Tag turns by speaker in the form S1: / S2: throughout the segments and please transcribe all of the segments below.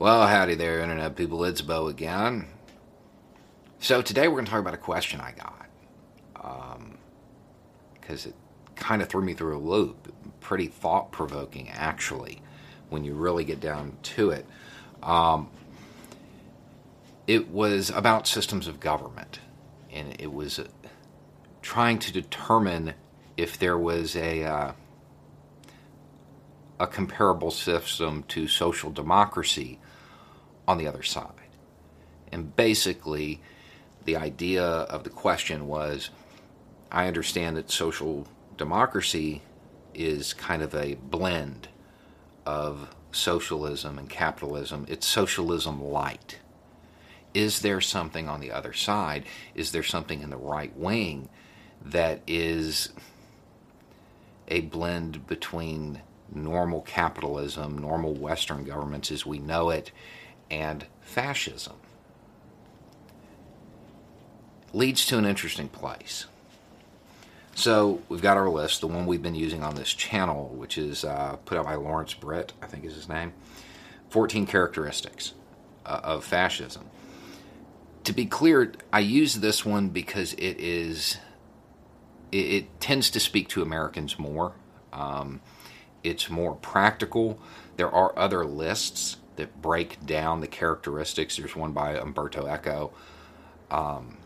S1: Well, howdy there, Internet people. It's Beau again. So, today we're going to talk about a question I got. Because um, it kind of threw me through a loop. Pretty thought provoking, actually, when you really get down to it. Um, it was about systems of government. And it was uh, trying to determine if there was a. Uh, a comparable system to social democracy on the other side. And basically, the idea of the question was I understand that social democracy is kind of a blend of socialism and capitalism. It's socialism light. Is there something on the other side? Is there something in the right wing that is a blend between normal capitalism, normal Western governments as we know it, and fascism. Leads to an interesting place. So we've got our list, the one we've been using on this channel, which is uh, put out by Lawrence Britt, I think is his name. 14 characteristics uh, of fascism. To be clear, I use this one because it is it, it tends to speak to Americans more. Um, it's more practical. There are other lists that break down the characteristics. There's one by Umberto Eco. Um,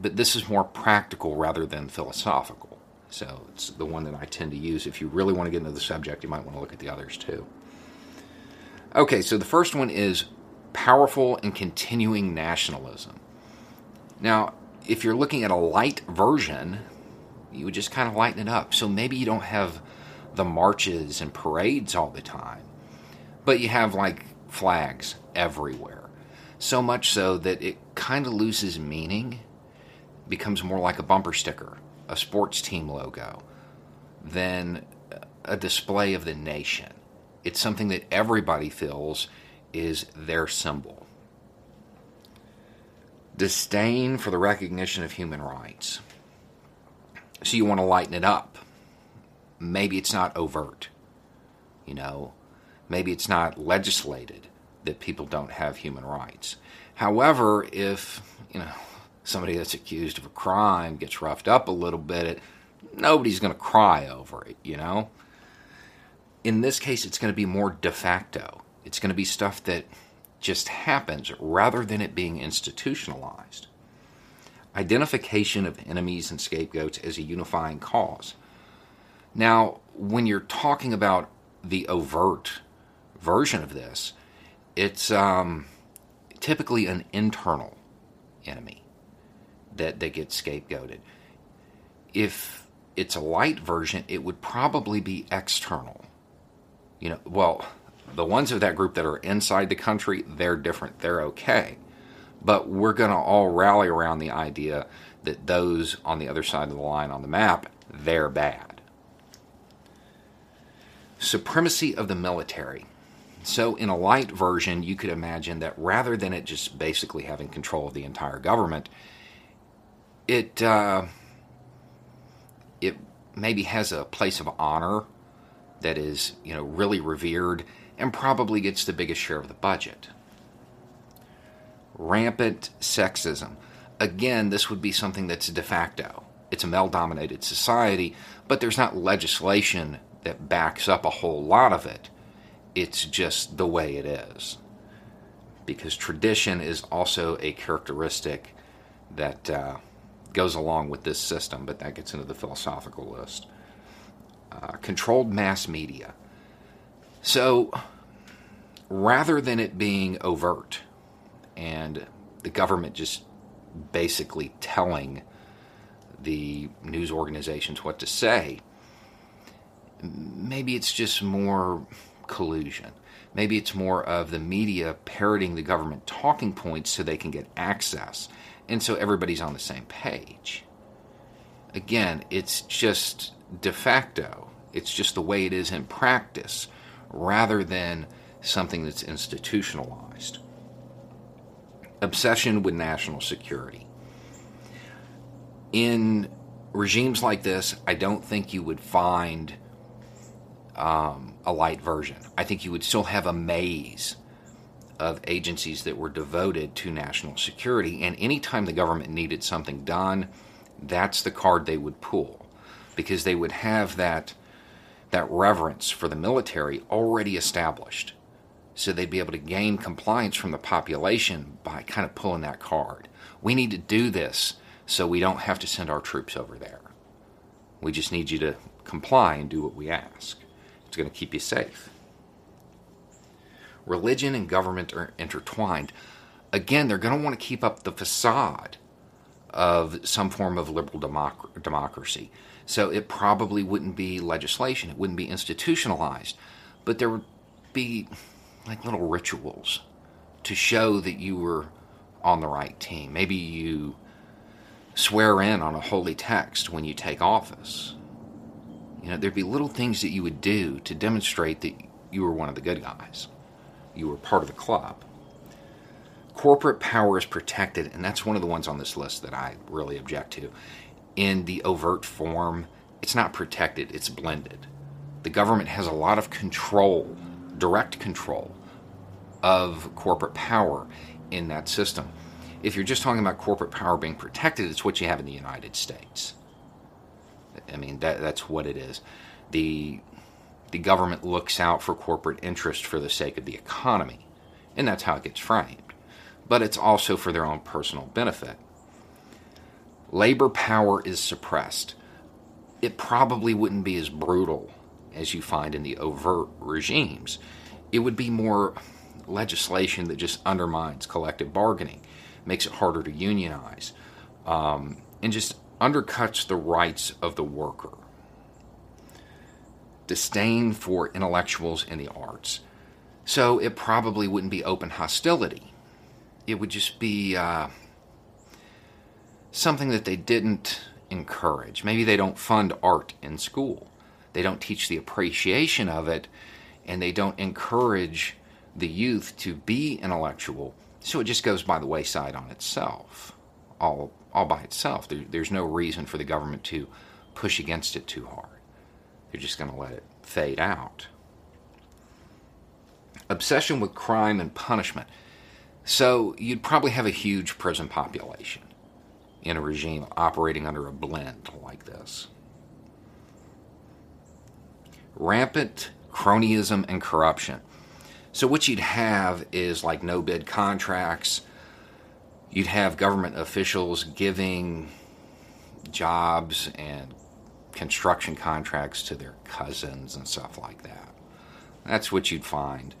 S1: but this is more practical rather than philosophical. So it's the one that I tend to use. If you really want to get into the subject, you might want to look at the others too. Okay, so the first one is powerful and continuing nationalism. Now, if you're looking at a light version, you would just kind of lighten it up. So maybe you don't have the marches and parades all the time, but you have like flags everywhere. So much so that it kind of loses meaning, becomes more like a bumper sticker, a sports team logo, than a display of the nation. It's something that everybody feels is their symbol. Disdain for the recognition of human rights. So you want to lighten it up. Maybe it's not overt, you know, maybe it's not legislated that people don't have human rights. However, if, you know, somebody that's accused of a crime gets roughed up a little bit, nobody's going to cry over it, you know? In this case, it's going to be more de facto. It's going to be stuff that just happens rather than it being institutionalized. Identification of enemies and scapegoats as a unifying cause. Now, when you're talking about the overt version of this, it's um, typically an internal enemy that, that gets scapegoated. If it's a light version, it would probably be external. You know, well, the ones of that group that are inside the country, they're different. They're okay. But we're going to all rally around the idea that those on the other side of the line on the map, they're bad. Supremacy of the military. So, in a light version, you could imagine that rather than it just basically having control of the entire government, it uh, it maybe has a place of honor that is you know really revered and probably gets the biggest share of the budget. Rampant sexism. Again, this would be something that's de facto. It's a male dominated society, but there's not legislation that backs up a whole lot of it. It's just the way it is. Because tradition is also a characteristic that uh, goes along with this system, but that gets into the philosophical list. Uh, controlled mass media. So, rather than it being overt and the government just basically telling the news organizations what to say, maybe it's just more collusion. Maybe it's more of the media parroting the government talking points so they can get access. And so everybody's on the same page. Again, it's just de facto, it's just the way it is in practice rather than something that's institutionalized. Obsession with national security. In regimes like this, I don't think you would find um, a light version. I think you would still have a maze of agencies that were devoted to national security, and anytime the government needed something done, that's the card they would pull because they would have that that reverence for the military already established. So they'd be able to gain compliance from the population by kind of pulling that card. We need to do this so we don't have to send our troops over there. We just need you to comply and do what we ask. It's going to keep you safe. Religion and government are intertwined. Again, they're going to want to keep up the facade of some form of liberal democ- democracy. So it probably wouldn't be legislation, it wouldn't be institutionalized, but there would be like little rituals to show that you were on the right team. Maybe you swear in on a holy text when you take office. You know, there'd be little things that you would do to demonstrate that you were one of the good guys. You were part of the club. Corporate power is protected, and that's one of the ones on this list that I really object to. In the overt form, it's not protected, it's blended. The government has a lot of control, direct control, of corporate power in that system. If you're just talking about corporate power being protected, it's what you have in the United States. I mean, that, that's what it is. The, the government looks out for corporate interest for the sake of the economy, and that's how it gets framed. But it's also for their own personal benefit. Labor power is suppressed. It probably wouldn't be as brutal as you find in the overt regimes. It would be more legislation that just undermines collective bargaining, makes it harder to unionize, um, and just undercuts the rights of the worker. Disdain for intellectuals and the arts. So it probably wouldn't be open hostility. It would just be uh, something that they didn't encourage. Maybe they don't fund art in school, they don't teach the appreciation of it, and they don't encourage the youth to be intellectual. So it just goes by the wayside on itself, all all by itself. There, there's no reason for the government to push against it too hard. They're just going to let it fade out. Obsession with crime and punishment. So you'd probably have a huge prison population in a regime operating under a blend like this. Rampant cronyism and corruption. So what you'd have is like no bid contracts, you'd have government officials giving jobs and construction contracts to their cousins and stuff like that. That's what you'd find.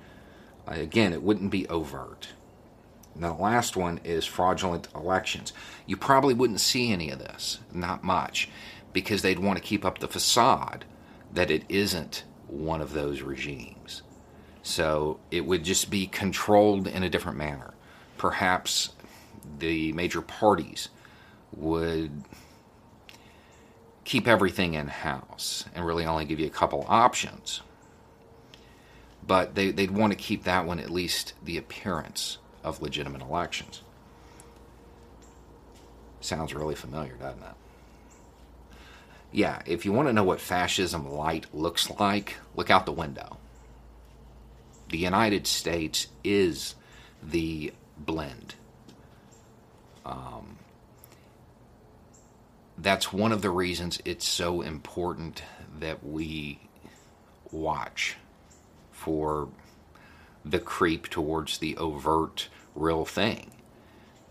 S1: Again, it wouldn't be overt. Now, the last one is fraudulent elections. You probably wouldn't see any of this, not much, because they'd want to keep up the facade that it isn't one of those regimes. So it would just be controlled in a different manner. Perhaps the major parties would keep everything in house and really only give you a couple options. But they, would want to keep that one at least the appearance of legitimate elections. Sounds really familiar, doesn't it? Yeah, if you want to know what fascism light looks like, look out the window. The United States is the blend um, that's one of the reasons it's so important that we watch for the creep towards the overt real thing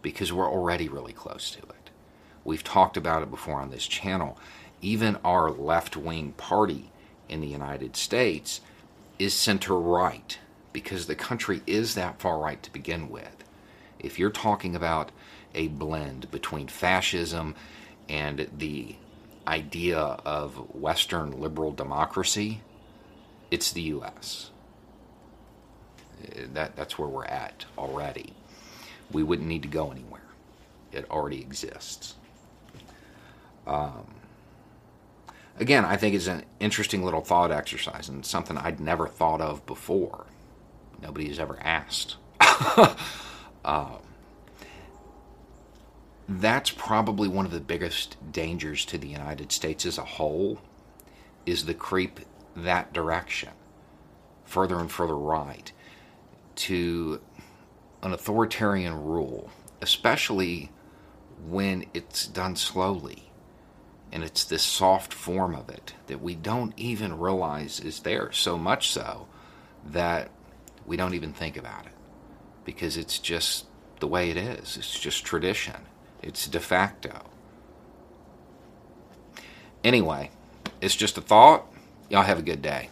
S1: because we're already really close to it. We've talked about it before on this channel. Even our left wing party in the United States is center right because the country is that far right to begin with. If you're talking about a blend between fascism and the idea of Western liberal democracy, it's the U.S. that that's where we're at already. We wouldn't need to go anywhere. It already exists. Um, again, I think it's an interesting little thought exercise and something I'd never thought of before. Nobody has ever asked. um, that's probably one of the biggest dangers to the United States as a whole is the creep that direction, further and further right, to an authoritarian rule, especially when it's done slowly. And it's this soft form of it that we don't even realize is there, so much so that we don't even think about it because it's just the way it is. It's just tradition, it's de facto. Anyway, it's just a thought. Y'all have a good day.